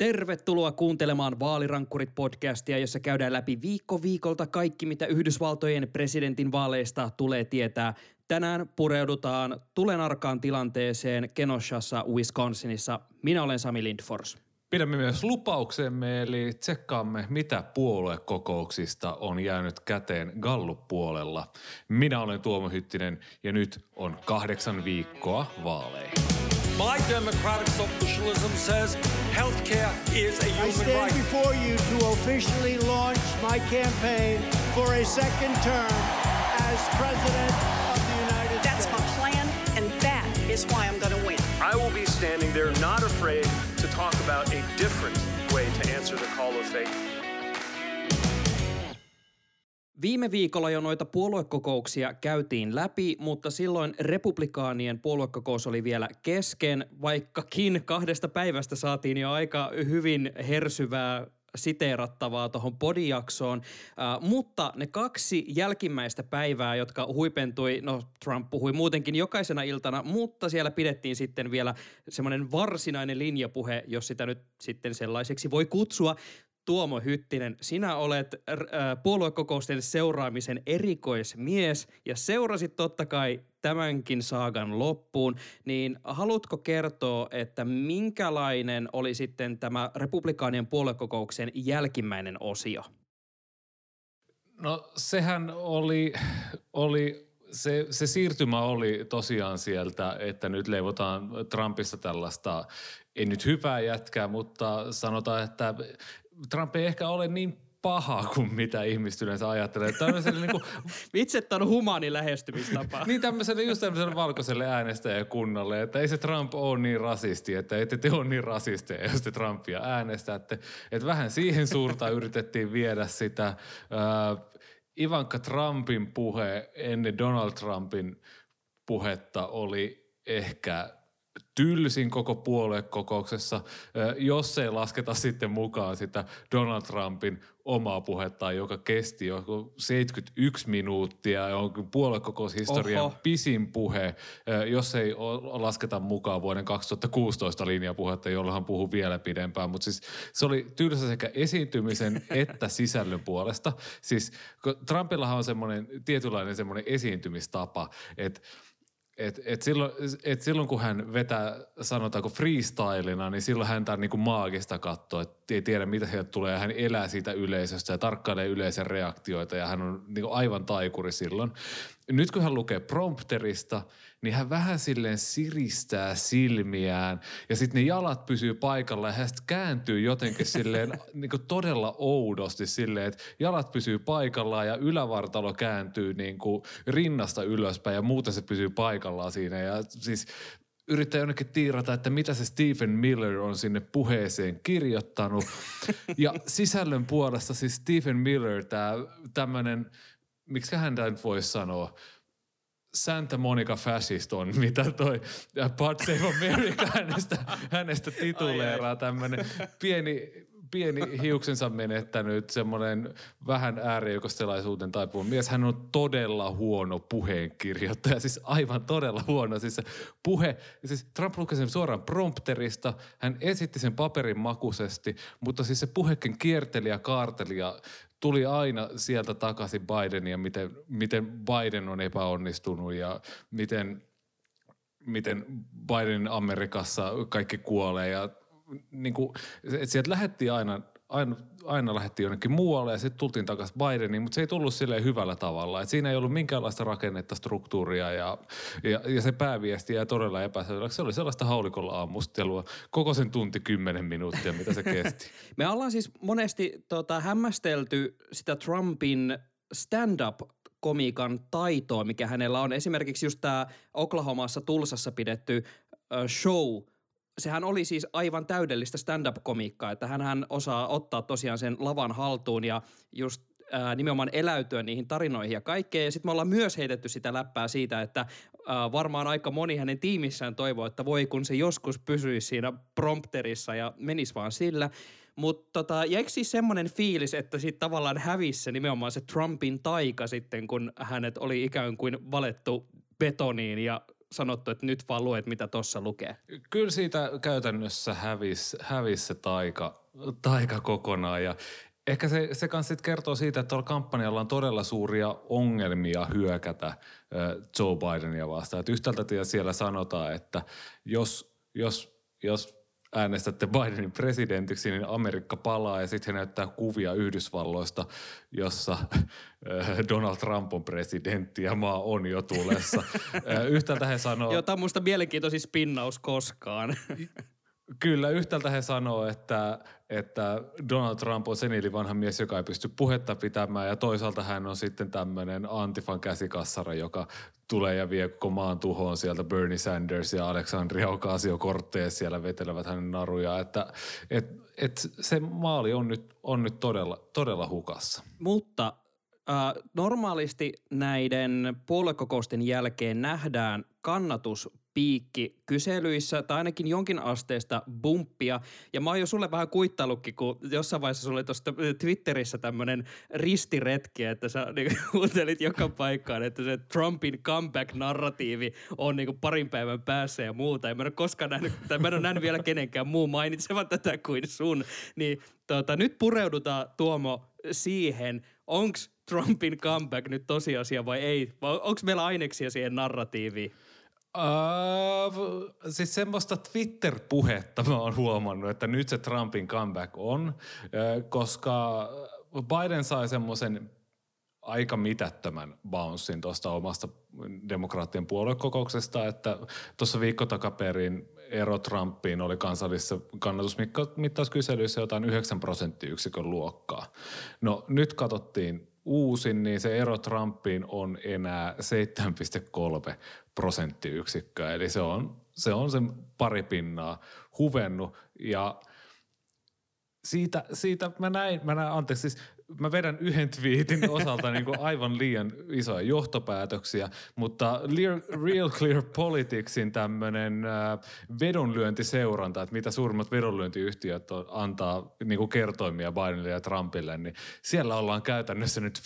Tervetuloa kuuntelemaan Vaalirankkurit-podcastia, jossa käydään läpi viikko viikolta kaikki, mitä Yhdysvaltojen presidentin vaaleista tulee tietää. Tänään pureudutaan tulenarkaan tilanteeseen Kenoshassa, Wisconsinissa. Minä olen Sami Lindfors. Pidämme myös lupauksemme, eli tsekkaamme, mitä puoluekokouksista on jäänyt käteen Gallup-puolella. Minä olen Tuomo Hyttinen ja nyt on kahdeksan viikkoa vaaleihin. My democratic socialism says healthcare is a human right. I stand right. before you to officially launch my campaign for a second term as President of the United That's States. my plan, and that is why I'm going to Viime viikolla jo noita puoluekokouksia käytiin läpi, mutta silloin republikaanien puoluekokous oli vielä kesken, vaikkakin kahdesta päivästä saatiin jo aika hyvin hersyvää siteerattavaa tuohon podijaksoon, uh, mutta ne kaksi jälkimmäistä päivää, jotka huipentui, no Trump puhui muutenkin jokaisena iltana, mutta siellä pidettiin sitten vielä semmoinen varsinainen linjapuhe, jos sitä nyt sitten sellaiseksi voi kutsua, Tuomo Hyttinen, sinä olet äh, puoluekokousten seuraamisen erikoismies ja seurasit totta kai tämänkin saagan loppuun, niin haluatko kertoa, että minkälainen oli sitten tämä republikaanien puoluekokouksen jälkimmäinen osio? No sehän oli, oli se, se siirtymä oli tosiaan sieltä, että nyt leivotaan Trumpista tällaista, ei nyt hyvää jätkää, mutta sanotaan, että Trump ei ehkä ole niin paha kuin mitä ihmiset yleensä ajattelee. Tämmöiselle niin kuin, Vitsi, että on humaani lähestymistapa. niin tämmöiselle just tämmöiselle valkoiselle äänestäjäkunnalle, että ei se Trump ole niin rasisti, että ette te ole niin rasisteja, jos te Trumpia äänestätte. Että vähän siihen suurta yritettiin viedä sitä. Äh, Ivanka Trumpin puhe ennen Donald Trumpin puhetta oli ehkä tylsin koko puoluekokouksessa, jos ei lasketa sitten mukaan sitä Donald Trumpin omaa puhetta, joka kesti jo 71 minuuttia, on puoluekokoushistorian Oho. pisin puhe, jos ei lasketa mukaan vuoden 2016 linjapuhetta, jolloin hän puhuu vielä pidempään. Mutta siis se oli tylsä sekä esiintymisen että sisällön puolesta. Siis Trumpillahan on semmoinen tietynlainen semmoinen esiintymistapa, että et, et silloin, et silloin kun hän vetää, sanotaanko freestylina, niin silloin häntä on niin kuin maagista katsoa, että ei tiedä mitä sieltä tulee. Hän elää siitä yleisöstä ja tarkkailee yleisön reaktioita ja hän on niin kuin aivan taikuri silloin. Nyt kun hän lukee prompterista, niin hän vähän silleen siristää silmiään ja sitten ne jalat pysyy paikalla ja hän kääntyy jotenkin silleen niin kuin todella oudosti silleen, että jalat pysyy paikallaan ja ylävartalo kääntyy niin kuin rinnasta ylöspäin ja muuten se pysyy paikallaan siinä ja siis yrittää jonnekin tiirata, että mitä se Stephen Miller on sinne puheeseen kirjoittanut. Ja sisällön puolesta siis Stephen Miller, tämä tämmöinen, miksi hän nyt voisi sanoa, Santa Monica Fascist on, mitä toi Pod Save America hänestä, hänestä tituleeraa tämmöinen pieni, pieni hiuksensa menettänyt semmoinen vähän äärioikostelaisuuden taipuva mies. Hän on todella huono puheenkirjoittaja, siis aivan todella huono. Siis se puhe, siis Trump luki sen suoraan prompterista, hän esitti sen paperin makuisesti, mutta siis se puhekin kierteli ja kaarteli ja tuli aina sieltä takaisin Bidenia, miten, miten Biden on epäonnistunut ja miten, miten Biden Amerikassa kaikki kuolee. Ja niin kuin, sieltä lähettiin aina, aina, aina lähettiin jonnekin muualle ja sitten tultiin takaisin Bideniin, mutta se ei tullut silleen hyvällä tavalla. Et siinä ei ollut minkäänlaista rakennetta, struktuuria ja, ja, ja se pääviesti jäi todella epäselväksi. Se oli sellaista haulikolla ammustelua koko sen tunti kymmenen minuuttia, mitä se kesti. Me ollaan siis monesti tota, hämmästelty sitä Trumpin stand-up komiikan taitoa, mikä hänellä on. Esimerkiksi just tämä Oklahomassa Tulsassa pidetty show, sehän oli siis aivan täydellistä stand-up-komiikkaa, että hän osaa ottaa tosiaan sen lavan haltuun ja just ää, nimenomaan eläytyä niihin tarinoihin ja kaikkeen. Ja sitten me ollaan myös heitetty sitä läppää siitä, että ää, varmaan aika moni hänen tiimissään toivoo, että voi kun se joskus pysyisi siinä prompterissa ja menisi vaan sillä. Mutta tota, jäikö siis semmoinen fiilis, että sitten tavallaan hävisi nimenomaan se Trumpin taika sitten, kun hänet oli ikään kuin valettu betoniin ja sanottu, että nyt vaan luet, mitä tuossa lukee? Kyllä siitä käytännössä hävisi hävis se taika, taika kokonaan ja Ehkä se, se kanssa kertoo siitä, että tuolla kampanjalla on todella suuria ongelmia hyökätä Joe Bidenia vastaan. Että yhtäältä siellä sanotaan, että jos, jos, jos äänestätte Bidenin presidentiksi, niin Amerikka palaa ja sitten he näyttää kuvia Yhdysvalloista, jossa Donald Trump on presidentti ja maa on jo tulessa. Yhtäältä he sanoo... Joo, tämä on musta mielenkiintoisin spinnaus koskaan. Kyllä, yhtäältä he sanoo, että, että Donald Trump on senili vanha mies, joka ei pysty puhetta pitämään ja toisaalta hän on sitten tämmöinen Antifan käsikassara, joka tulee ja vie koko maan tuhoon sieltä Bernie Sanders ja Alexandria Ocasio-Cortez siellä vetelevät hänen naruja, että et, et se maali on nyt, on nyt todella, todella hukassa. Mutta äh, normaalisti näiden puoluekokousten jälkeen nähdään kannatus piikki kyselyissä tai ainakin jonkin asteesta bumppia. Ja mä oon jo sulle vähän kuittaillutkin, kun jossain vaiheessa sulle tuossa Twitterissä tämmöinen ristiretki, että sä niin kuuntelit joka paikkaan, että se Trumpin comeback-narratiivi on niin parin päivän päässä ja muuta. En mä en ole koskaan nähnyt, tai mä en ole nähnyt vielä kenenkään muu mainitsevan tätä kuin sun. Niin tota, nyt pureudutaan Tuomo siihen, onks Trumpin comeback nyt tosiasia vai ei? Onko meillä aineksia siihen narratiiviin? Uh, siis semmoista Twitter-puhetta mä oon huomannut, että nyt se Trumpin comeback on, uh, koska Biden sai semmoisen aika mitättömän bouncein tuosta omasta demokraattien puoluekokouksesta, että tuossa viikko takaperin ero Trumpiin oli kansallisessa kannatusmittauskyselyissä jotain 9 prosenttiyksikön luokkaa. No nyt katsottiin uusin, niin se ero Trumpiin on enää 7,3 prosenttiyksikköä. Eli se on, se on sen pari pinnaa huvennut ja siitä, siitä mä näin, mä näin, anteeksi, siis mä vedän yhden twiitin osalta niin kuin aivan liian isoja johtopäätöksiä, mutta Real Clear Politicsin tämmöinen äh, vedonlyöntiseuranta, että mitä suurimmat vedonlyöntiyhtiöt on, antaa niin kuin kertoimia Bidenille ja Trumpille, niin siellä ollaan käytännössä nyt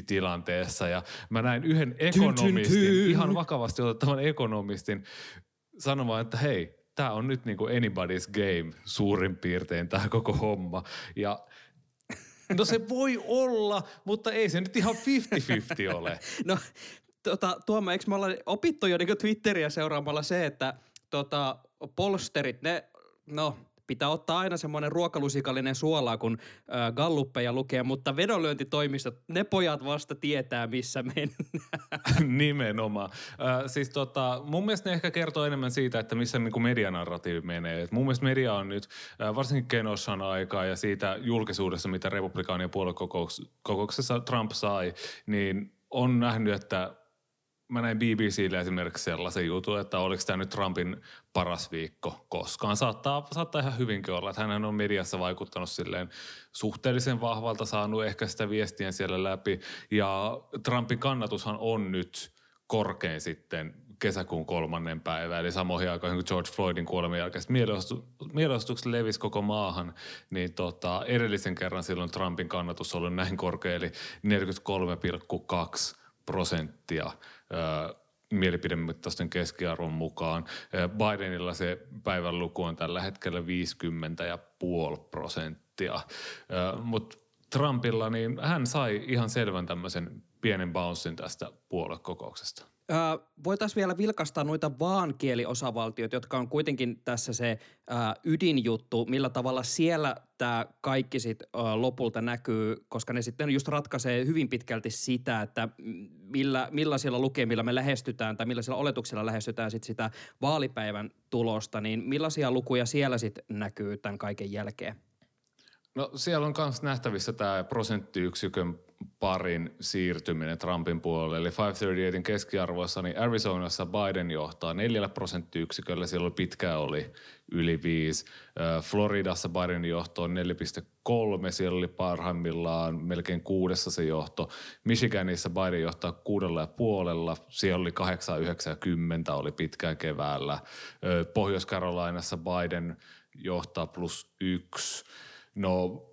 50-50 tilanteessa ja mä näin yhden ekonomistin, ihan vakavasti otettavan ekonomistin sanomaan, että hei, tämä on nyt niin kuin anybody's game suurin piirtein tämä koko homma. Ja No se voi olla, mutta ei se nyt ihan 50-50 ole. no tota, Tuomo, eikö me olla opittu jo niin Twitteriä seuraamalla se, että tota, polsterit, ne, no pitää ottaa aina semmoinen ruokalusikallinen suolaa, kun äh, galluppeja lukee, mutta vedonlyöntitoimistot, ne pojat vasta tietää, missä mennään. Nimenomaan. Äh, siis tota, mun mielestä ne ehkä kertoo enemmän siitä, että missä niin medianarratiivi menee. Et mun mielestä media on nyt, äh, varsinkin Kenoshan aikaa ja siitä julkisuudessa, mitä republikaanien puoluekokouksessa Trump sai, niin on nähnyt, että mä näin BBClle esimerkiksi sellaisen jutun, että oliko tämä nyt Trumpin paras viikko koskaan. Saattaa, saattaa ihan hyvinkin olla, että hän on mediassa vaikuttanut silleen suhteellisen vahvalta, saanut ehkä sitä viestiä siellä läpi. Ja Trumpin kannatushan on nyt korkein sitten kesäkuun kolmannen päivä, eli samoihin aikoihin kuin George Floydin kuoleman jälkeen. Mielenosoitukset levisi koko maahan, niin tota, edellisen kerran silloin Trumpin kannatus oli näin korkea, eli 43,2 prosenttia mielipidemittausten keskiarvon mukaan. Bidenilla se päivän luku on tällä hetkellä 50,5 prosenttia, mutta Trumpilla niin hän sai ihan selvän tämmöisen pienen bouncein tästä puoluekokouksesta. Voitaisiin vielä vilkastaa noita vaankieliosavaltioita, jotka on kuitenkin tässä se ydinjuttu, millä tavalla siellä tämä kaikki sit, lopulta näkyy, koska ne sitten just ratkaisee hyvin pitkälti sitä, että millä, millaisilla lukemilla me lähestytään tai millaisilla oletuksilla lähestytään sit sitä vaalipäivän tulosta, niin millaisia lukuja siellä sitten näkyy tämän kaiken jälkeen? No siellä on myös nähtävissä tämä prosenttiyksikön parin siirtyminen Trumpin puolelle. Eli 538 keskiarvoissa, niin Arizonassa Biden johtaa neljällä prosenttiyksiköllä, silloin pitkään oli yli viisi. Floridassa Biden johto on 4,3, siellä oli parhaimmillaan melkein kuudessa se johto. Michiganissa Biden johtaa kuudella ja puolella, siellä oli 8,90 oli pitkään keväällä. Pohjois-Carolinassa Biden johtaa plus yksi. No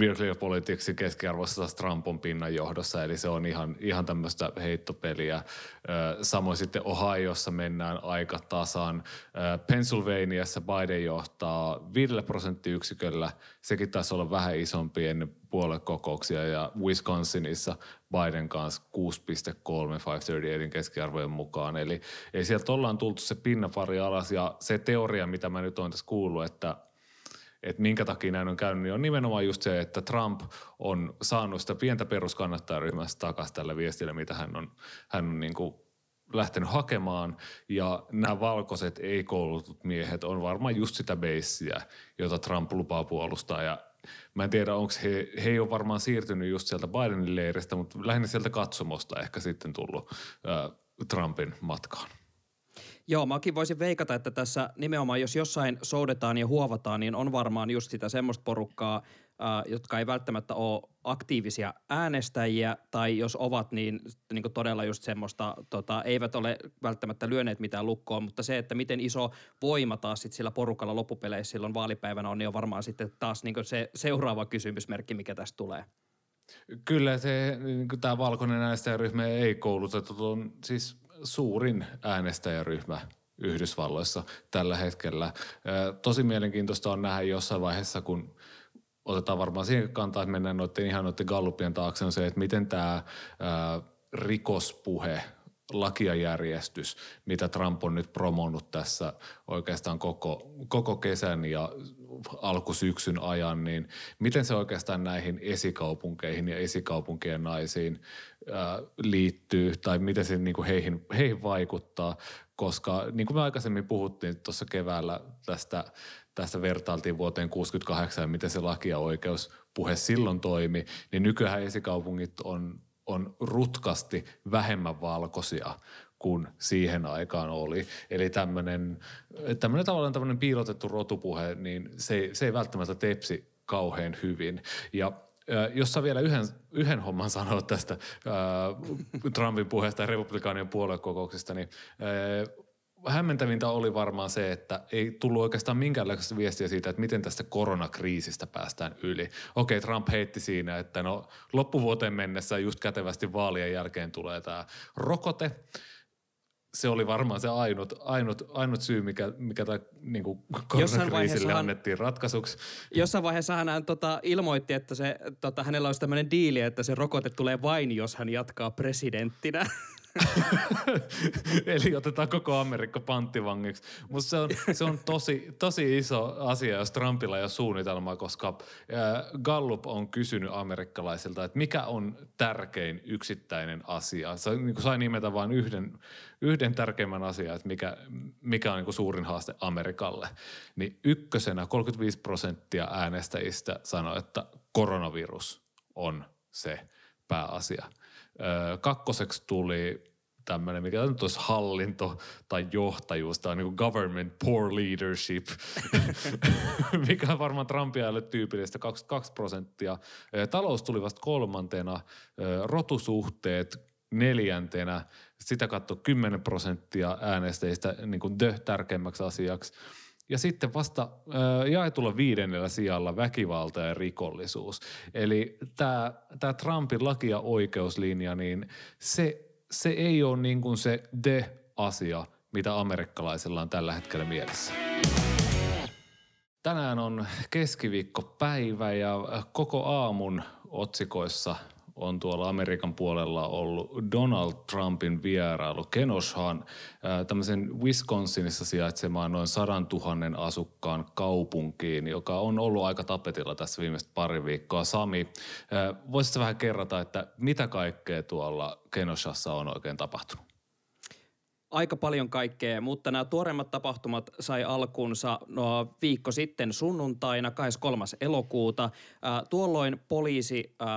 Real Politicsin keskiarvossa taas Trump on pinnan johdossa, eli se on ihan, ihan tämmöistä heittopeliä. Samoin sitten Ohiossa mennään aika tasan. Pennsylvaniassa Biden johtaa 5 prosenttiyksiköllä, sekin taisi olla vähän isompi ennen puoluekokouksia, ja Wisconsinissa Biden kanssa 6,3 538 keskiarvojen mukaan. Eli, eli sieltä ollaan tultu se pinnafari alas, ja se teoria, mitä mä nyt olen tässä kuullut, että – että minkä takia näin on käynyt, niin on nimenomaan just se, että Trump on saanut sitä pientä peruskannattajaryhmästä takaisin tällä viestillä, mitä hän on, hän on niin kuin lähtenyt hakemaan. Ja nämä valkoiset ei-koulutut miehet on varmaan just sitä beissiä, jota Trump lupaa puolustaa. Ja mä en tiedä, onko he, he ei ole varmaan siirtynyt just sieltä Bidenin leiristä, mutta lähinnä sieltä katsomosta ehkä sitten tullut äh, Trumpin matkaan. Joo, mäkin voisin veikata, että tässä nimenomaan, jos jossain soudetaan ja huovataan, niin on varmaan just sitä semmoista porukkaa, äh, jotka ei välttämättä ole aktiivisia äänestäjiä, tai jos ovat, niin, niin todella just semmoista, tota, eivät ole välttämättä lyöneet mitään lukkoa, mutta se, että miten iso voima taas sit sillä porukalla loppupeleissä silloin vaalipäivänä on, niin on varmaan sitten taas niin se seuraava kysymysmerkki, mikä tästä tulee. Kyllä se, niin tämä valkoinen äänestäjäryhmä ei koulutettu on siis suurin äänestäjäryhmä Yhdysvalloissa tällä hetkellä. Tosi mielenkiintoista on nähdä jossain vaiheessa, kun otetaan varmaan siihen kantaa, että mennään noiden, ihan noiden gallupien taakse, on se, että miten tämä rikospuhe laki ja järjestys, mitä Trump on nyt promonnut tässä oikeastaan koko, koko kesän ja alkusyksyn ajan, niin miten se oikeastaan näihin esikaupunkeihin ja esikaupunkien naisiin liittyy tai miten se niin kuin heihin, heihin vaikuttaa, koska niin kuin me aikaisemmin puhuttiin tuossa keväällä tästä, tästä vertailtiin vuoteen 68 ja miten se laki ja oikeuspuhe silloin toimi, niin nykyään esikaupungit on on rutkasti vähemmän valkoisia kuin siihen aikaan oli. Eli tämmöinen, tavallaan tämmöinen piilotettu rotupuhe, niin se, se ei välttämättä tepsi kauhean hyvin. Ja jos sä vielä yhden, yhden homman sanoa tästä äh, Trumpin puheesta ja republikaanien puoluekokouksesta, niin äh, hämmentävintä oli varmaan se, että ei tullut oikeastaan minkäänlaista viestiä siitä, että miten tästä koronakriisistä päästään yli. Okei, Trump heitti siinä, että no loppuvuoteen mennessä just kätevästi vaalien jälkeen tulee tämä rokote. Se oli varmaan se ainut, ainut, ainut syy, mikä, mikä tämä niin koronakriisille annettiin ratkaisuksi. Jossain vaiheessa hän tota, ilmoitti, että se, tota, hänellä olisi tämmöinen diili, että se rokote tulee vain, jos hän jatkaa presidenttinä. Eli otetaan koko Amerikka panttivangiksi. Mutta se on, se on tosi, tosi iso asia, jos Trumpilla ei ole suunnitelmaa, koska Gallup on kysynyt amerikkalaisilta, että mikä on tärkein yksittäinen asia. Se niin sai nimetä vain yhden, yhden tärkeimmän asian, että mikä, mikä on niin suurin haaste Amerikalle. Niin ykkösenä 35 prosenttia äänestäjistä sanoi, että koronavirus on se pääasia – kakkoseksi tuli tämmöinen, mikä nyt olisi hallinto tai johtajuus tai niin government poor leadership, mikä on varmaan Trumpialle tyypillistä 22 prosenttia. Talous tuli vasta kolmantena, rotusuhteet neljäntenä, sitä katsoi 10 prosenttia äänestäjistä niin kuin the tärkeimmäksi asiaksi. Ja sitten vasta äh, jaetulla viidennellä sijalla väkivalta ja rikollisuus. Eli tämä Trumpin laki- ja oikeuslinja, niin se, se ei ole niin kuin se de-asia, mitä amerikkalaisilla on tällä hetkellä mielessä. Tänään on keskiviikkopäivä ja koko aamun otsikoissa – on tuolla Amerikan puolella ollut Donald Trumpin vierailu Kenoshaan, tämmöisen Wisconsinissa sijaitsemaan noin sadan tuhannen asukkaan kaupunkiin, joka on ollut aika tapetilla tässä viimeistä pari viikkoa. Sami, voisitko vähän kerrata, että mitä kaikkea tuolla Kenoshassa on oikein tapahtunut? Aika paljon kaikkea, mutta nämä tuoreimmat tapahtumat sai alkunsa no, viikko sitten sunnuntaina 23. elokuuta. Äh, tuolloin poliisi äh,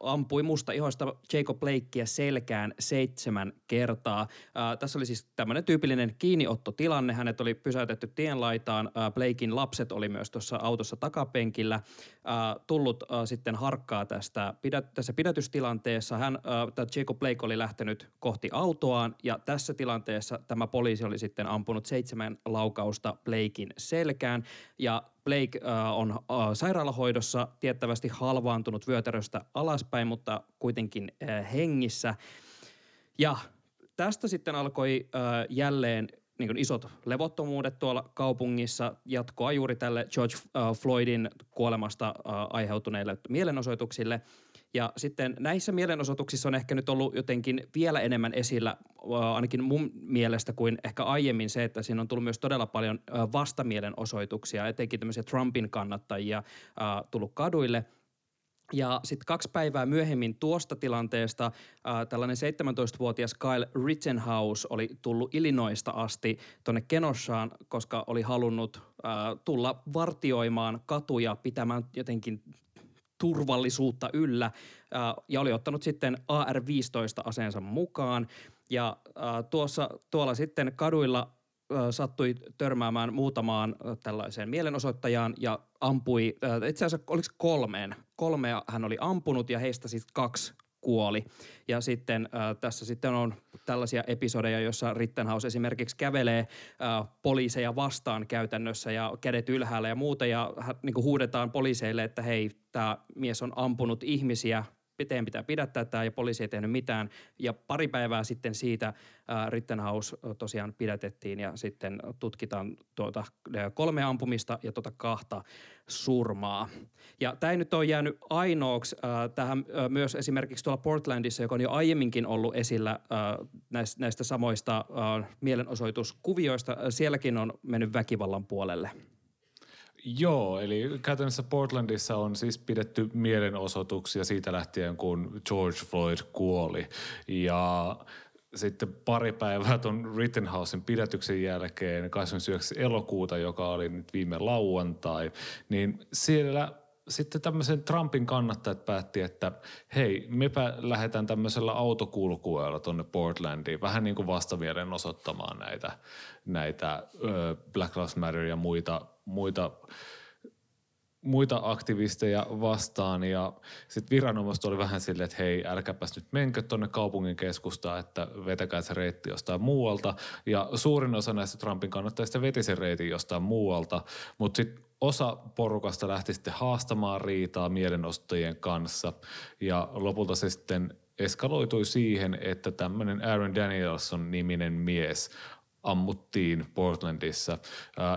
ampui musta ihoista Jacob Blakea selkään seitsemän kertaa. Äh, tässä oli siis tämmöinen tyypillinen kiinniottotilanne. Hänet oli pysäytetty tienlaitaan. Äh, Blakein lapset oli myös tuossa autossa takapenkillä. Äh, tullut äh, sitten harkkaa tästä pidät, tässä pidätystilanteessa. Hän, äh, Jacob Blake oli lähtenyt kohti autoaan ja tässä tilanteessa tilanteessa tämä poliisi oli sitten ampunut seitsemän laukausta Blakein selkään ja Blake äh, on äh, sairaalahoidossa tiettävästi halvaantunut vyötäröstä alaspäin, mutta kuitenkin äh, hengissä. Ja tästä sitten alkoi äh, jälleen niin kuin isot levottomuudet tuolla kaupungissa jatkoa juuri tälle George äh, Floydin kuolemasta äh, aiheutuneille mielenosoituksille. Ja sitten näissä mielenosoituksissa on ehkä nyt ollut jotenkin vielä enemmän esillä, ainakin mun mielestä kuin ehkä aiemmin se, että siinä on tullut myös todella paljon vastamielenosoituksia, etenkin tämmöisiä Trumpin kannattajia tullut kaduille – ja sitten kaksi päivää myöhemmin tuosta tilanteesta äh, tällainen 17-vuotias Kyle Rittenhouse oli tullut Illinoista asti tuonne Kenossaan, koska oli halunnut äh, tulla vartioimaan katuja, pitämään jotenkin turvallisuutta yllä äh, ja oli ottanut sitten AR-15 aseensa mukaan. Ja äh, tuossa, tuolla sitten kaduilla sattui törmäämään muutamaan tällaiseen mielenosoittajaan ja ampui, itse asiassa oliko kolmeen, kolmea hän oli ampunut ja heistä siis kaksi kuoli. Ja sitten äh, tässä sitten on tällaisia episodeja, joissa Rittenhouse esimerkiksi kävelee äh, poliiseja vastaan käytännössä ja kädet ylhäällä ja muuta ja äh, niin huudetaan poliiseille, että hei, tämä mies on ampunut ihmisiä teidän pitää pidättää tämä ja poliisi ei tehnyt mitään. Ja pari päivää sitten siitä ää, Rittenhouse tosiaan pidätettiin ja sitten tutkitaan tuota kolme ampumista ja tuota kahta surmaa. Ja tämä ei nyt ole jäänyt ainoaksi tähän myös esimerkiksi tuolla Portlandissa, joka on jo aiemminkin ollut esillä näistä, näistä samoista ää, mielenosoituskuvioista. Sielläkin on mennyt väkivallan puolelle. Joo, eli käytännössä Portlandissa on siis pidetty mielenosoituksia siitä lähtien, kun George Floyd kuoli. Ja sitten pari päivää tuon Rittenhousen pidätyksen jälkeen, 29. elokuuta, joka oli nyt viime lauantai, niin siellä sitten tämmöisen Trumpin kannattajat päätti, että hei, mepä lähdetään tämmöisellä autokulkueella tuonne Portlandiin, vähän niin kuin vastamielen osoittamaan näitä, näitä Black Lives Matter ja muita, muita muita aktivisteja vastaan. Ja sitten viranomaiset oli vähän silleen, että hei, älkäpäs nyt menkö tuonne kaupungin keskustaan, että vetäkää se reitti jostain muualta. Ja suurin osa näistä Trumpin kannattajista veti sen reitin jostain muualta, mutta sitten osa porukasta lähti sitten haastamaan riitaa mielenostajien kanssa. Ja lopulta se sitten eskaloitui siihen, että tämmöinen Aaron Danielson niminen mies ammuttiin Portlandissa.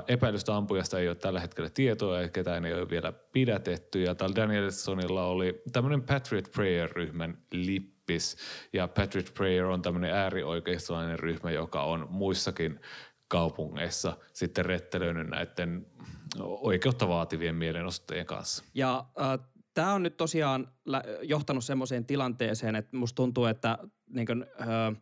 Epäilystä ampujasta ei ole tällä hetkellä tietoa ja ketään ei ole vielä pidätetty. Ja tällä Danielsonilla oli tämmöinen Patriot Prayer-ryhmän lippis. Ja Patriot Prayer on tämmöinen äärioikeistolainen ryhmä, joka on muissakin kaupungeissa sitten rettelöinyt näiden oikeutta vaativien mielenosoittajien kanssa. Ja äh, tämä on nyt tosiaan johtanut semmoiseen tilanteeseen, että musta tuntuu, että niin kuin, äh,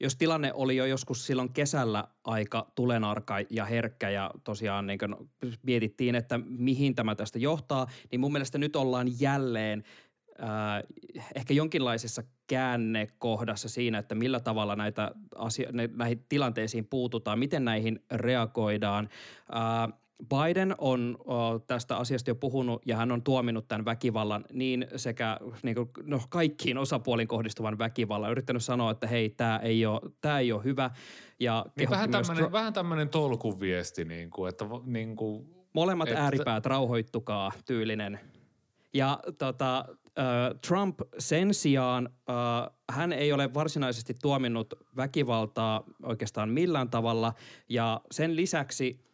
jos tilanne oli jo joskus silloin kesällä aika tulenarka ja herkkä ja tosiaan niin kuin mietittiin, että mihin tämä tästä johtaa, niin mun mielestä nyt ollaan jälleen äh, ehkä jonkinlaisessa käännekohdassa siinä, että millä tavalla näitä asio- näihin tilanteisiin puututaan, miten näihin reagoidaan. Äh, Biden on o, tästä asiasta jo puhunut ja hän on tuominut tämän väkivallan niin sekä niin kuin, no, kaikkiin osapuolin kohdistuvan väkivallan. Yrittänyt sanoa, että hei, tämä ei ole, tämä ei ole hyvä. Ja niin vähän, tämmöinen, tro- vähän tämmöinen tolkun viesti, niin kuin, että niin kuin, Molemmat että... ääripäät rauhoittukaa tyylinen. Ja tota, Trump sen sijaan, hän ei ole varsinaisesti tuominnut väkivaltaa oikeastaan millään tavalla ja sen lisäksi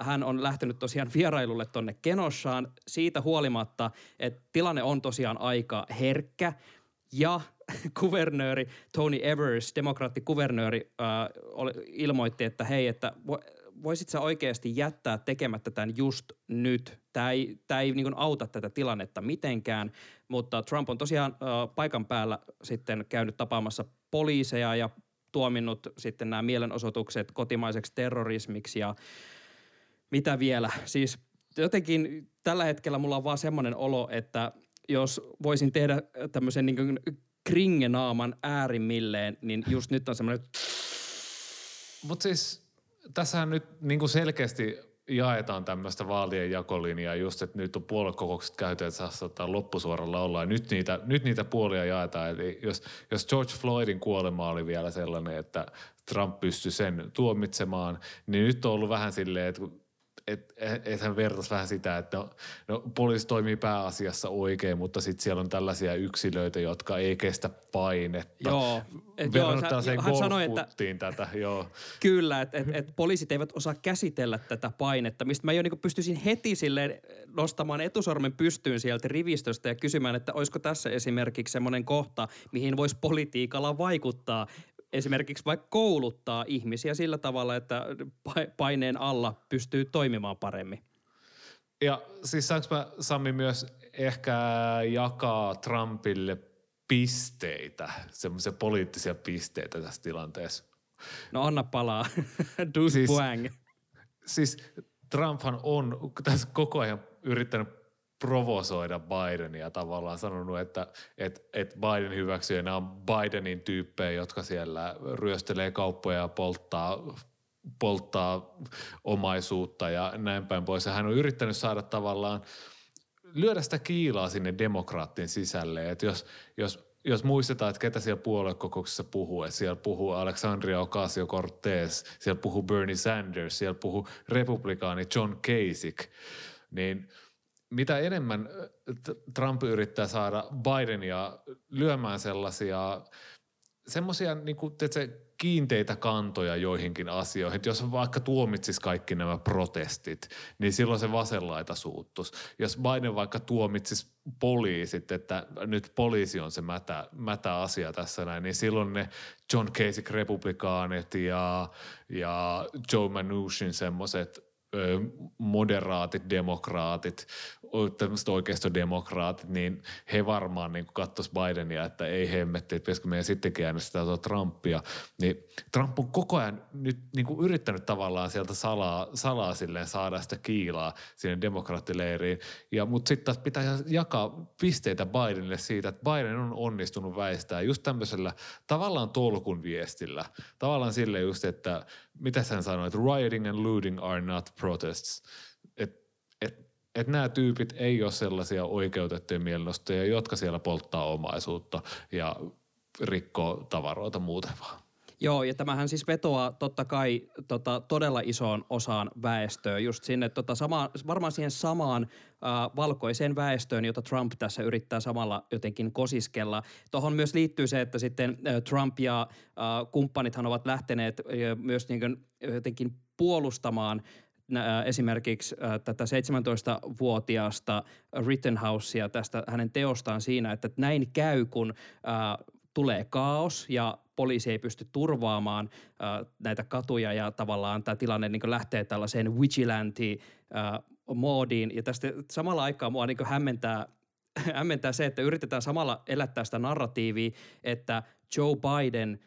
hän on lähtenyt tosiaan vierailulle tonne Kenossaan siitä huolimatta, että tilanne on tosiaan aika herkkä ja kuvernööri Tony Evers, demokraattikuvernööri, äh, ilmoitti, että hei, että voisit sä oikeasti jättää tekemättä tämän just nyt. Tämä ei, tämä ei niin auta tätä tilannetta mitenkään, mutta Trump on tosiaan äh, paikan päällä sitten käynyt tapaamassa poliiseja ja tuominnut sitten nämä mielenosoitukset kotimaiseksi terrorismiksi ja mitä vielä? Siis jotenkin tällä hetkellä mulla on vaan semmoinen olo, että jos voisin tehdä tämmöisen niin kuin kringenaaman äärimmilleen, niin just nyt on semmoinen... Mutta siis tässähän nyt niin kuin selkeästi jaetaan tämmöistä vaalien jakolinjaa just, että nyt on puoluekokoukset käyty, että saa loppusuoralla olla. Ja nyt niitä, nyt niitä puolia jaetaan. Eli jos, jos George Floydin kuolema oli vielä sellainen, että Trump pystyi sen tuomitsemaan, niin nyt on ollut vähän silleen, että että et hän vertaisi vähän sitä, että no, no poliisi toimii pääasiassa oikein, mutta sitten siellä on tällaisia yksilöitä, jotka ei kestä painetta. Joo. Et joo sä, hän sanoi, että tätä, joo. Kyllä, että et, et poliisit eivät osaa käsitellä tätä painetta, mistä mä jo niin pystyisin heti silleen nostamaan etusormen pystyyn sieltä rivistöstä ja kysymään, että olisiko tässä esimerkiksi semmoinen kohta, mihin voisi politiikalla vaikuttaa esimerkiksi vaikka kouluttaa ihmisiä sillä tavalla, että paineen alla pystyy toimimaan paremmin. Ja siis saanko mä Sami myös ehkä jakaa Trumpille pisteitä, semmoisia poliittisia pisteitä tässä tilanteessa? No anna palaa. du siis, siis Trumphan on tässä koko ajan yrittänyt provosoida Bidenia tavallaan sanonut, että että että Biden hyväksyy nämä on Bidenin tyyppejä, jotka siellä ryöstelee kauppoja ja polttaa polttaa omaisuutta ja näin päin pois. Ja hän on yrittänyt saada tavallaan lyödä sitä kiilaa sinne demokraattin sisälle. Että jos, jos, jos muistetaan, että ketä siellä puoluekokouksessa puhuu, että siellä puhuu Alexandria Ocasio-Cortez, siellä puhuu Bernie Sanders, siellä puhuu republikaani John Kasich, niin – mitä enemmän Trump yrittää saada Bidenia lyömään sellaisia semmoisia niin kuin, kiinteitä kantoja joihinkin asioihin. Että jos vaikka tuomitsisi kaikki nämä protestit, niin silloin se vasenlaita suuttus. Jos Biden vaikka tuomitsisi poliisit, että nyt poliisi on se mätä, mätä asia tässä näin, niin silloin ne John Kasich republikaanit ja, ja Joe Manuchin semmoiset moderaatit demokraatit tämmöiset oikeistodemokraatit, niin he varmaan niin katsoisivat Bidenia, että ei hemmetti, että pitäisikö meidän sittenkin äänestää tuota Trumpia. Niin Trump on koko ajan nyt niin kuin yrittänyt tavallaan sieltä salaa, salaa silleen saada sitä kiilaa sinne demokraattileiriin. Ja, mutta sitten taas pitää jakaa pisteitä Bidenille siitä, että Biden on onnistunut väistää just tämmöisellä tavallaan tolkun viestillä. Tavallaan sille just, että mitä hän sanoi, että rioting and looting are not protests – että nämä tyypit ei ole sellaisia oikeutettuja mielenostoja, jotka siellä polttaa omaisuutta ja rikkoo tavaroita muuten vaan. Joo, ja tämähän siis vetoaa totta kai tota, todella isoon osaan väestöä, just sinne tota, sama, varmaan siihen samaan äh, valkoiseen väestöön, jota Trump tässä yrittää samalla jotenkin kosiskella. Tuohon myös liittyy se, että sitten äh, Trump ja äh, kumppanithan ovat lähteneet äh, myös niin kuin, jotenkin puolustamaan esimerkiksi tätä 17-vuotiaasta Rittenhousea tästä hänen teostaan siinä, että näin käy, kun tulee kaos ja poliisi ei pysty turvaamaan näitä katuja ja tavallaan tämä tilanne niin lähtee tällaiseen vigilante moodiin. Ja tästä samalla aikaa mua niin hämmentää hämmentää se, että yritetään samalla elättää sitä narratiivia, että Joe Biden,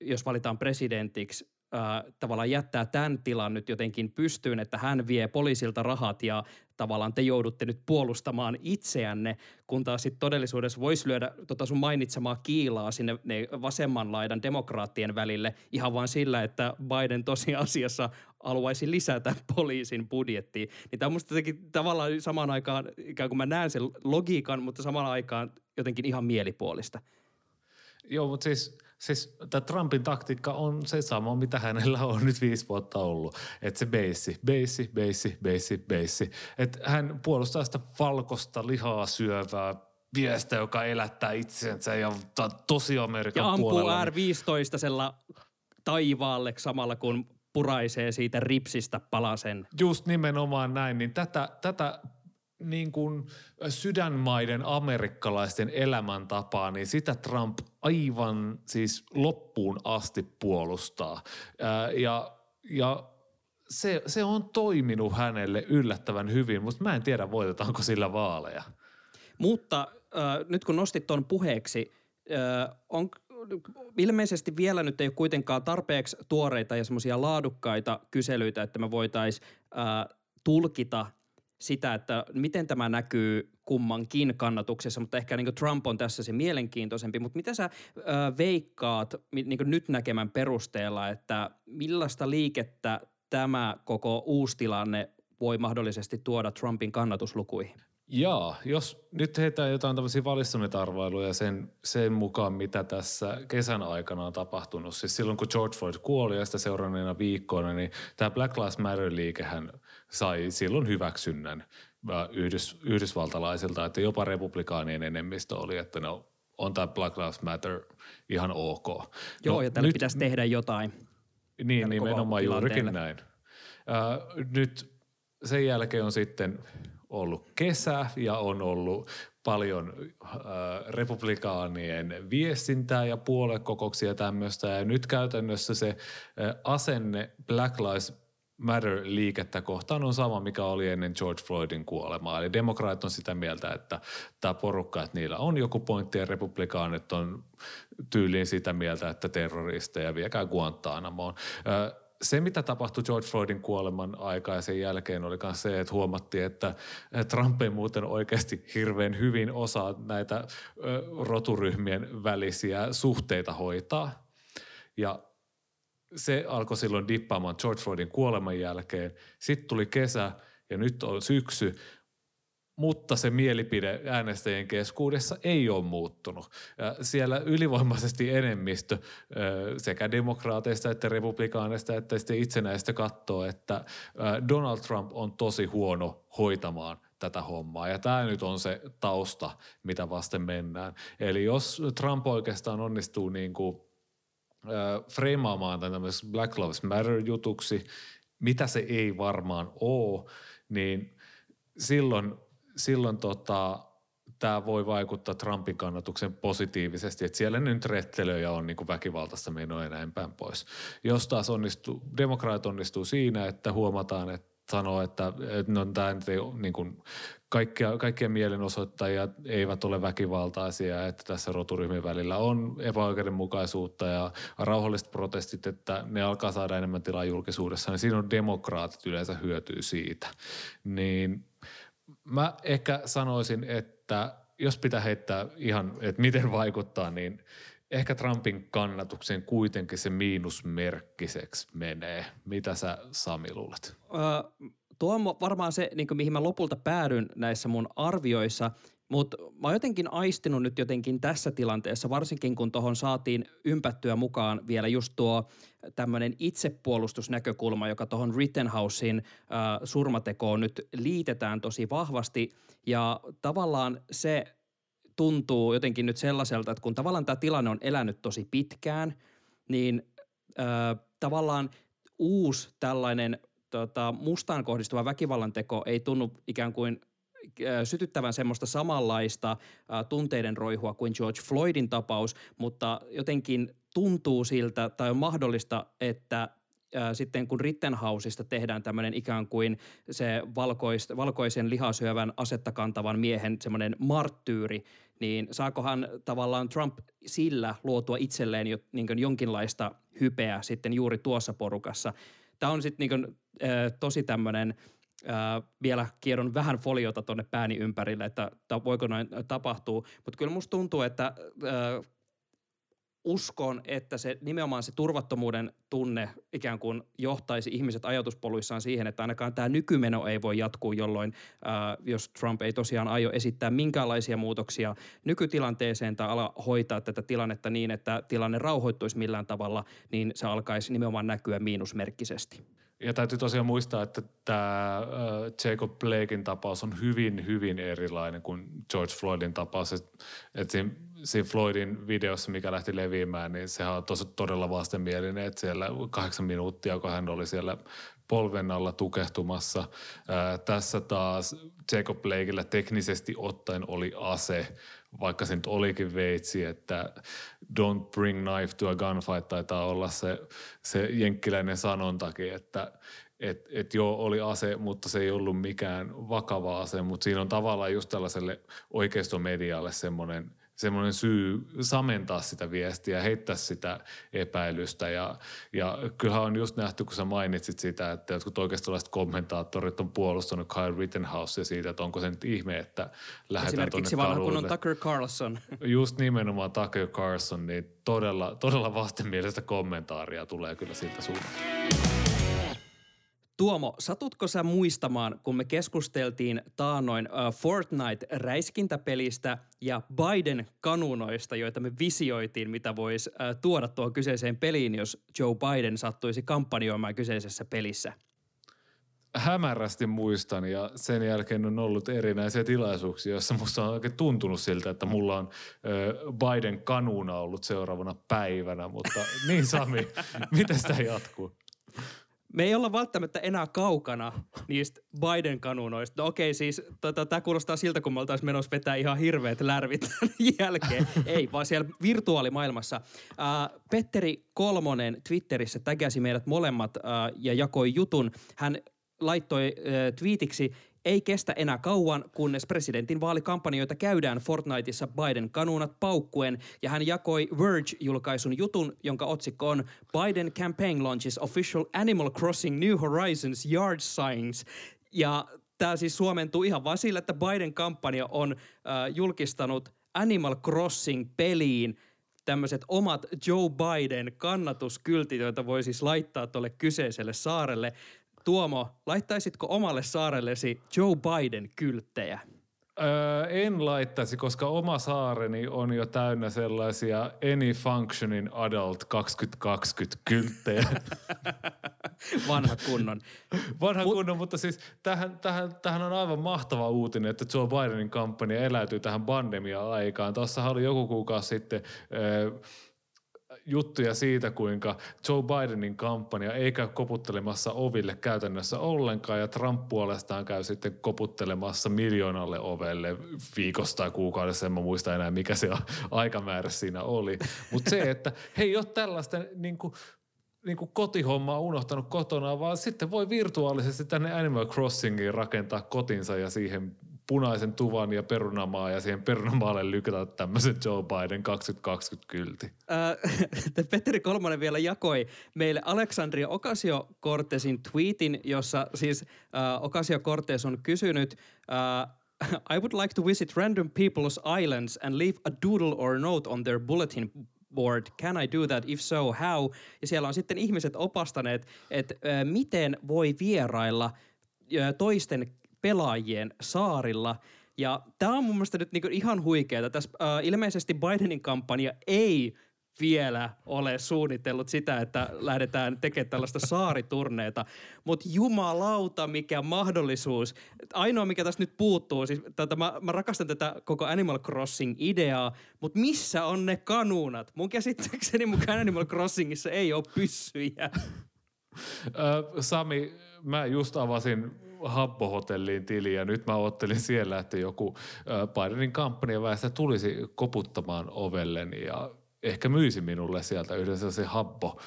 jos valitaan presidentiksi, äh, tavallaan jättää tämän tilan nyt jotenkin pystyyn, että hän vie poliisilta rahat ja tavallaan te joudutte nyt puolustamaan itseänne, kun taas sitten todellisuudessa voisi lyödä tota sun mainitsemaa kiilaa sinne ne vasemman laidan demokraattien välille ihan vain sillä, että Biden tosiasiassa haluaisi lisätä poliisin budjettiin. Niin tämä on musta tavallaan samaan aikaan, ikään kuin mä näen sen logiikan, mutta samaan aikaan jotenkin ihan mielipuolista. Joo, mutta siis Siis tämä Trumpin taktiikka on se sama, mitä hänellä on nyt viisi vuotta ollut. Että se beissi, beissi, beissi, beissi, beissi. Että hän puolustaa sitä valkosta lihaa syövää viestä, joka elättää itsensä ja tosi Amerikan Ja ampuu puolella. R15 taivaalle samalla kun puraisee siitä ripsistä palasen. Just nimenomaan näin, niin tätä, tätä niin kuin sydänmaiden amerikkalaisten elämäntapaa, niin sitä Trump aivan siis loppuun asti puolustaa. Ää, ja, ja se, se on toiminut hänelle yllättävän hyvin, mutta mä en tiedä voitetaanko sillä vaaleja. Mutta äh, nyt kun nostit tuon puheeksi, äh, on ilmeisesti vielä nyt ei ole kuitenkaan tarpeeksi tuoreita ja semmoisia laadukkaita kyselyitä, että me voitaisiin äh, tulkita – sitä, että miten tämä näkyy kummankin kannatuksessa, mutta ehkä niin Trump on tässä se mielenkiintoisempi. Mutta mitä sä ö, veikkaat niin nyt näkemän perusteella, että millaista liikettä tämä koko uusi tilanne voi mahdollisesti tuoda Trumpin kannatuslukuihin? Jaa, jos nyt heitään jotain tämmöisiä valistuneita arvailuja sen, sen mukaan, mitä tässä kesän aikana on tapahtunut. Siis silloin, kun George Floyd kuoli ja sitä seuranneena viikkoina, niin tämä Black Lives Matter-liikehän sai silloin hyväksynnän äh, Yhdys, yhdysvaltalaisilta, että jopa republikaanien enemmistö oli, että no, on tämä Black Lives Matter ihan ok. Joo, no, ja tällä nyt, pitäisi tehdä jotain. Niin, nimenomaan juurikin näin. Äh, nyt sen jälkeen on sitten ollut kesä ja on ollut paljon äh, republikaanien viestintää ja puoluekokouksia ja tämmöistä. Ja nyt käytännössä se äh, asenne Black Lives Matter-liikettä kohtaan on sama, mikä oli ennen George Floydin kuolemaa. Eli demokraat on sitä mieltä, että tämä porukka, että niillä on joku pointti ja republikaanit on tyyliin sitä mieltä, että terroristeja viekää Guantanamoon. Se, mitä tapahtui George Floydin kuoleman aikaa ja sen jälkeen, oli myös se, että huomattiin, että Trump ei muuten oikeasti hirveän hyvin osaa näitä roturyhmien välisiä suhteita hoitaa. Ja se alkoi silloin dippaamaan George Floydin kuoleman jälkeen. Sitten tuli kesä ja nyt on syksy mutta se mielipide äänestäjien keskuudessa ei ole muuttunut. Ja siellä ylivoimaisesti enemmistö sekä demokraateista että republikaaneista että sitten itsenäistä katsoo, että Donald Trump on tosi huono hoitamaan tätä hommaa. Ja tämä nyt on se tausta, mitä vasten mennään. Eli jos Trump oikeastaan onnistuu niin kuin, äh, freimaamaan tämän Black Lives Matter-jutuksi, mitä se ei varmaan ole, niin silloin silloin tota, tämä voi vaikuttaa Trumpin kannatuksen positiivisesti, että siellä nyt rettelöjä on niin väkivaltaista menoa ja näin päin pois. Jos taas onnistuu, demokraat onnistuu siinä, että huomataan, että sanoo, että, että no, tämä ei, niin kuin, kaikkia, kaikkien mielenosoittajia eivät ole väkivaltaisia, että tässä roturyhmien välillä on epäoikeudenmukaisuutta ja rauhalliset protestit, että ne alkaa saada enemmän tilaa julkisuudessa, niin siinä on demokraatit yleensä hyötyy siitä. Niin Mä ehkä sanoisin, että jos pitää heittää ihan, että miten vaikuttaa, niin ehkä Trumpin kannatuksen kuitenkin se miinusmerkkiseksi menee. Mitä sä Sami luulet? Öö, tuo on varmaan se, niin mihin mä lopulta päädyn näissä mun arvioissa – mutta mä oon jotenkin aistinut nyt jotenkin tässä tilanteessa, varsinkin kun tuohon saatiin ympättyä mukaan vielä just tuo tämmöinen itsepuolustusnäkökulma, joka tuohon Rittenhousein äh, surmatekoon nyt liitetään tosi vahvasti. Ja tavallaan se tuntuu jotenkin nyt sellaiselta, että kun tavallaan tämä tilanne on elänyt tosi pitkään, niin äh, tavallaan uusi tällainen tota, mustaan kohdistuva väkivallan teko ei tunnu ikään kuin – sytyttävän semmoista samanlaista äh, tunteiden roihua kuin George Floydin tapaus, mutta jotenkin tuntuu siltä tai on mahdollista, että sitten kun Rittenhausista tehdään tämmöinen ikään kuin se valkois, valkoisen lihasyövän asetta kantavan miehen semmoinen marttyyri, niin saakohan tavallaan Trump sillä luotua itselleen jo, niin jonkinlaista hypeä sitten juuri tuossa porukassa. Tämä on sitten niin tosi tämmöinen – vielä kierron vähän foliota tuonne pääni ympärille, että voiko näin tapahtua. Mutta kyllä musta tuntuu, että uskon, että se nimenomaan se turvattomuuden tunne ikään kuin johtaisi ihmiset ajatuspoluissaan siihen, että ainakaan tämä nykymeno ei voi jatkuu, jolloin ää, jos Trump ei tosiaan aio esittää minkäänlaisia muutoksia nykytilanteeseen tai ala hoitaa tätä tilannetta niin, että tilanne rauhoittuisi millään tavalla, niin se alkaisi nimenomaan näkyä miinusmerkkisesti. Ja täytyy tosiaan muistaa, että tämä Jacob Blakein tapaus on hyvin, hyvin erilainen kuin George Floydin tapaus. Että siinä Floydin videossa, mikä lähti leviämään, niin sehän on tosi, todella vastenmielinen, että siellä kahdeksan minuuttia, kun hän oli siellä polven alla tukehtumassa. Ää, tässä taas Jacob Blakeillä teknisesti ottaen oli ase, vaikka se nyt olikin veitsi, että don't bring knife to a gunfight taitaa olla se, se jenkkiläinen sanontakin, että et, et joo, oli ase, mutta se ei ollut mikään vakava ase, mutta siinä on tavallaan just tällaiselle oikeistomedialle semmoinen – semmoinen syy samentaa sitä viestiä, heittää sitä epäilystä. Ja, ja kyllähän on just nähty, kun sä mainitsit sitä, että jotkut oikeistolaiset kommentaattorit on puolustanut Kyle Rittenhouse siitä, että onko se nyt ihme, että lähdetään tuonne kaduille. kun on Tucker Carlson. Just nimenomaan Tucker Carlson, niin todella, todella vastenmielistä kommentaaria tulee kyllä siltä suunnalta. Tuomo, satutko sä muistamaan, kun me keskusteltiin taanoin uh, Fortnite-räiskintäpelistä ja Biden-kanunoista, joita me visioitiin, mitä voisi uh, tuoda tuohon kyseiseen peliin, jos Joe Biden sattuisi kampanjoimaan kyseisessä pelissä? hämärästi muistan ja sen jälkeen on ollut erinäisiä tilaisuuksia, joissa musta on oikein tuntunut siltä, että mulla on Biden kanuna ollut seuraavana päivänä, mutta niin Sami, miten sitä jatkuu? Me ei olla välttämättä enää kaukana niistä Biden-kanunoista. No okei, siis tota, tämä kuulostaa siltä, kun me oltaisiin menossa vetää ihan hirveät lärvit jälkeen. ei, vaan siellä virtuaalimaailmassa. Äh, Petteri Kolmonen Twitterissä tägäsi meidät molemmat äh, ja jakoi jutun. Hän laittoi äh, twiitiksi, ei kestä enää kauan, kunnes presidentin vaalikampanjoita käydään Fortniteissa Biden kanunat paukkuen, ja hän jakoi Verge-julkaisun jutun, jonka otsikko on Biden campaign launches official Animal Crossing New Horizons yard signs. Ja tämä siis suomentuu ihan vaan sillä, että Biden-kampanja on äh, julkistanut Animal Crossing-peliin tämmöiset omat Joe Biden kannatuskyltit, joita voi siis laittaa tuolle kyseiselle saarelle. Tuomo, laittaisitko omalle saarellesi Joe Biden-kylttejä? Öö, en laittaisi, koska oma saareni on jo täynnä sellaisia Any Functioning Adult 2020 kylttejä. Vanha kunnon. Vanha Mut, kunnon, mutta siis tähän, tähän, tähän on aivan mahtava uutinen, että Joe Bidenin kampanja eläytyy tähän pandemia-aikaan. Tuossa oli joku kuukausi sitten... Öö, juttuja siitä, kuinka Joe Bidenin kampanja ei käy koputtelemassa oville käytännössä ollenkaan ja Trump puolestaan käy sitten koputtelemassa miljoonalle ovelle viikosta tai kuukaudessa, en mä muista enää mikä se aikamäärä siinä oli. Mutta se, että he ei ole tällaista niin kuin, niin kuin kotihommaa unohtanut kotona, vaan sitten voi virtuaalisesti tänne Animal Crossingiin rakentaa kotinsa ja siihen punaisen tuvan ja perunamaa ja siihen perunamaalle lykätä tämmöisen Joe Biden 2020 kylti. Äh, Petteri Kolmonen vielä jakoi meille Aleksandria Ocasio-Cortezin tweetin, jossa siis äh, Ocasio-Cortez on kysynyt äh, I would like to visit random people's islands and leave a doodle or note on their bulletin board. Can I do that? If so, how? Ja siellä on sitten ihmiset opastaneet, että äh, miten voi vierailla toisten pelaajien saarilla. Ja tämä on mun mielestä nyt niinku ihan huikeaa. Tässä äh, ilmeisesti Bidenin kampanja ei vielä ole suunnitellut sitä, että lähdetään tekemään tällaista saariturneita. Mutta jumalauta, mikä mahdollisuus. Ainoa, mikä tässä nyt puuttuu, siis tätä, mä, mä rakastan tätä koko Animal Crossing-ideaa, mutta missä on ne kanuunat? Mun käsittääkseni mukaan Animal Crossingissa ei ole pyssyjä. Sami, mä just avasin Habbo-hotelliin tili ja nyt mä ottelin siellä, että joku Bidenin kampanjaväestä tulisi koputtamaan ovelleni ja ehkä myisi minulle sieltä yhdessä se Habbo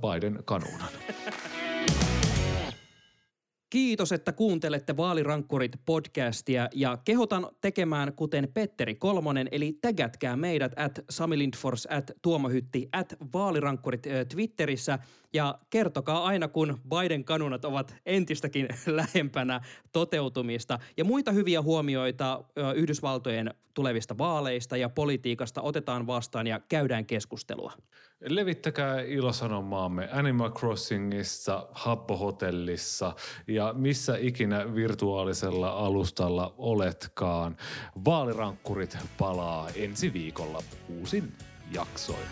Biden kanuunan. Kiitos, että kuuntelette Vaalirankkurit podcastia ja kehotan tekemään kuten Petteri Kolmonen, eli tägätkää meidät at Sami Lindfors, at Tuomo Hytti, at Vaalirankkurit Twitterissä ja kertokaa aina, kun Biden kanunat ovat entistäkin lähempänä toteutumista. Ja muita hyviä huomioita Yhdysvaltojen tulevista vaaleista ja politiikasta otetaan vastaan ja käydään keskustelua. Levittäkää ilosanomaamme Animal Crossingissa, Habbo-hotellissa ja missä ikinä virtuaalisella alustalla oletkaan. Vaalirankkurit palaa ensi viikolla uusin jaksoin.